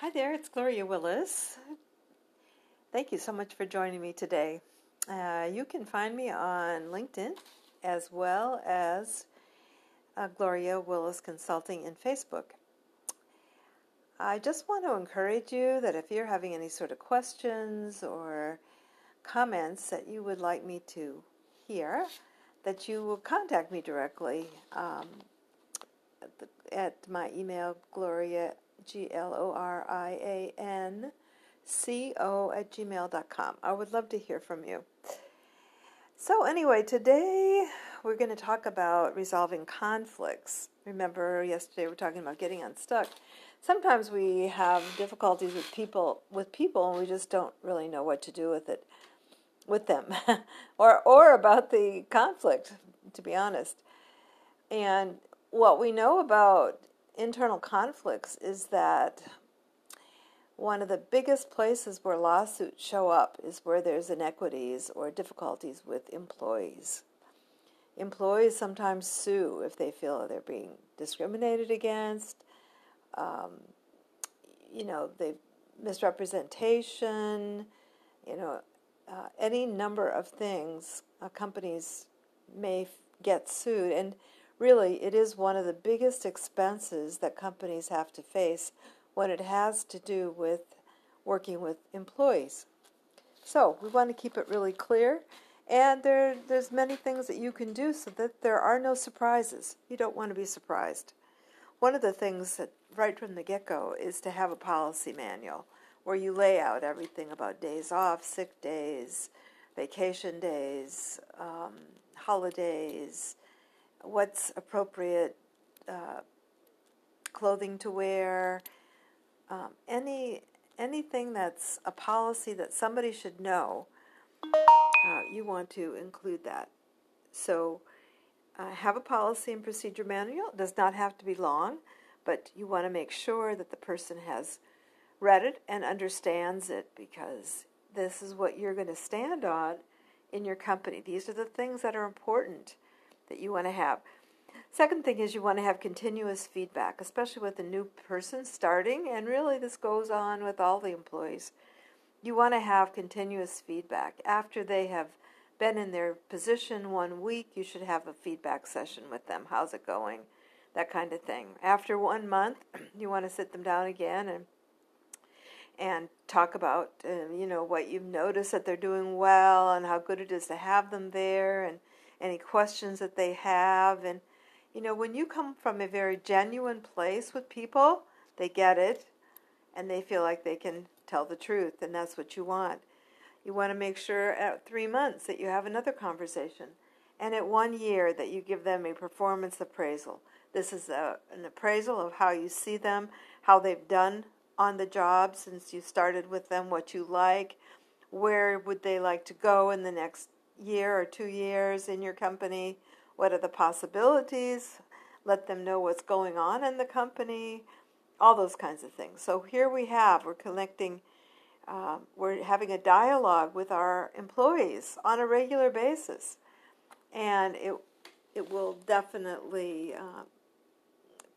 Hi there, it's Gloria Willis. Thank you so much for joining me today. Uh, you can find me on LinkedIn as well as uh, Gloria Willis Consulting in Facebook. I just want to encourage you that if you're having any sort of questions or comments that you would like me to hear, that you will contact me directly um, at, the, at my email, Gloria G L O R I A N C O at gmail.com. I would love to hear from you. So, anyway, today we're going to talk about resolving conflicts. Remember, yesterday we were talking about getting unstuck. Sometimes we have difficulties with people with people and we just don't really know what to do with it with them or or about the conflict to be honest. And what we know about internal conflicts is that one of the biggest places where lawsuits show up is where there's inequities or difficulties with employees. Employees sometimes sue if they feel they're being discriminated against. Um, you know, they misrepresentation. You know, uh, any number of things. Uh, companies may f- get sued, and really, it is one of the biggest expenses that companies have to face when it has to do with working with employees. So we want to keep it really clear, and there there's many things that you can do so that there are no surprises. You don't want to be surprised. One of the things that right from the get-go is to have a policy manual where you lay out everything about days off, sick days, vacation days, um, holidays, what's appropriate uh, clothing to wear, um, any anything that's a policy that somebody should know. Uh, you want to include that. So, uh, have a policy and procedure manual. It does not have to be long, but you want to make sure that the person has read it and understands it because this is what you're going to stand on in your company. These are the things that are important that you want to have. Second thing is you want to have continuous feedback, especially with a new person starting, and really this goes on with all the employees. You want to have continuous feedback. After they have been in their position one week, you should have a feedback session with them. How's it going? That kind of thing. After one month, you want to sit them down again and and talk about uh, you know what you've noticed that they're doing well and how good it is to have them there and any questions that they have. And you know when you come from a very genuine place with people they get it and they feel like they can tell the truth and that's what you want. You want to make sure at 3 months that you have another conversation and at 1 year that you give them a performance appraisal. This is a, an appraisal of how you see them how they've done on the job since you started with them, what you like, where would they like to go in the next year or two years in your company, what are the possibilities, let them know what's going on in the company, all those kinds of things. So here we have, we're collecting, uh, we're having a dialogue with our employees on a regular basis. And it, it will definitely uh,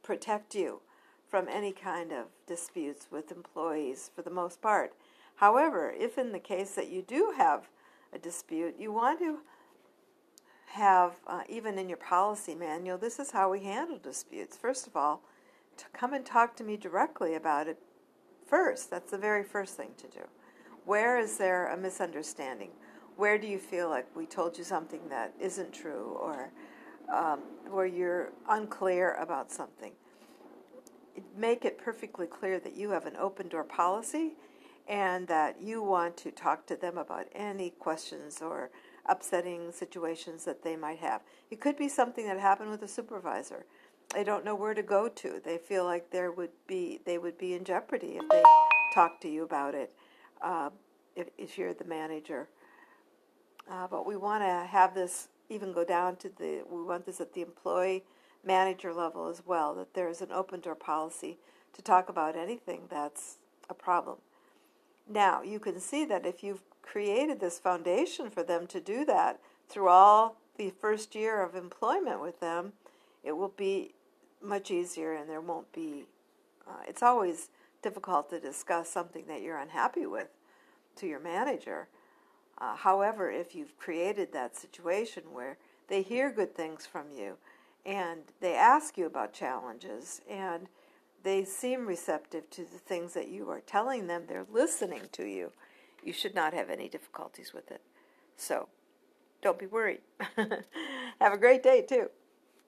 protect you from any kind of disputes with employees for the most part. However, if in the case that you do have a dispute, you want to have, uh, even in your policy manual, this is how we handle disputes. First of all, to come and talk to me directly about it first. That's the very first thing to do. Where is there a misunderstanding? Where do you feel like we told you something that isn't true or um, where you're unclear about something? make it perfectly clear that you have an open door policy and that you want to talk to them about any questions or upsetting situations that they might have. It could be something that happened with a supervisor. They don't know where to go to. They feel like there would be they would be in jeopardy if they talk to you about it. Uh, if, if you're the manager, uh, but we want to have this even go down to the we want this at the employee manager level as well, that there is an open door policy to talk about anything that's a problem. Now, you can see that if you've created this foundation for them to do that through all the first year of employment with them, it will be much easier and there won't be, uh, it's always difficult to discuss something that you're unhappy with to your manager. Uh, however, if you've created that situation where they hear good things from you and they ask you about challenges and they seem receptive to the things that you are telling them, they're listening to you, you should not have any difficulties with it. So don't be worried. have a great day, too.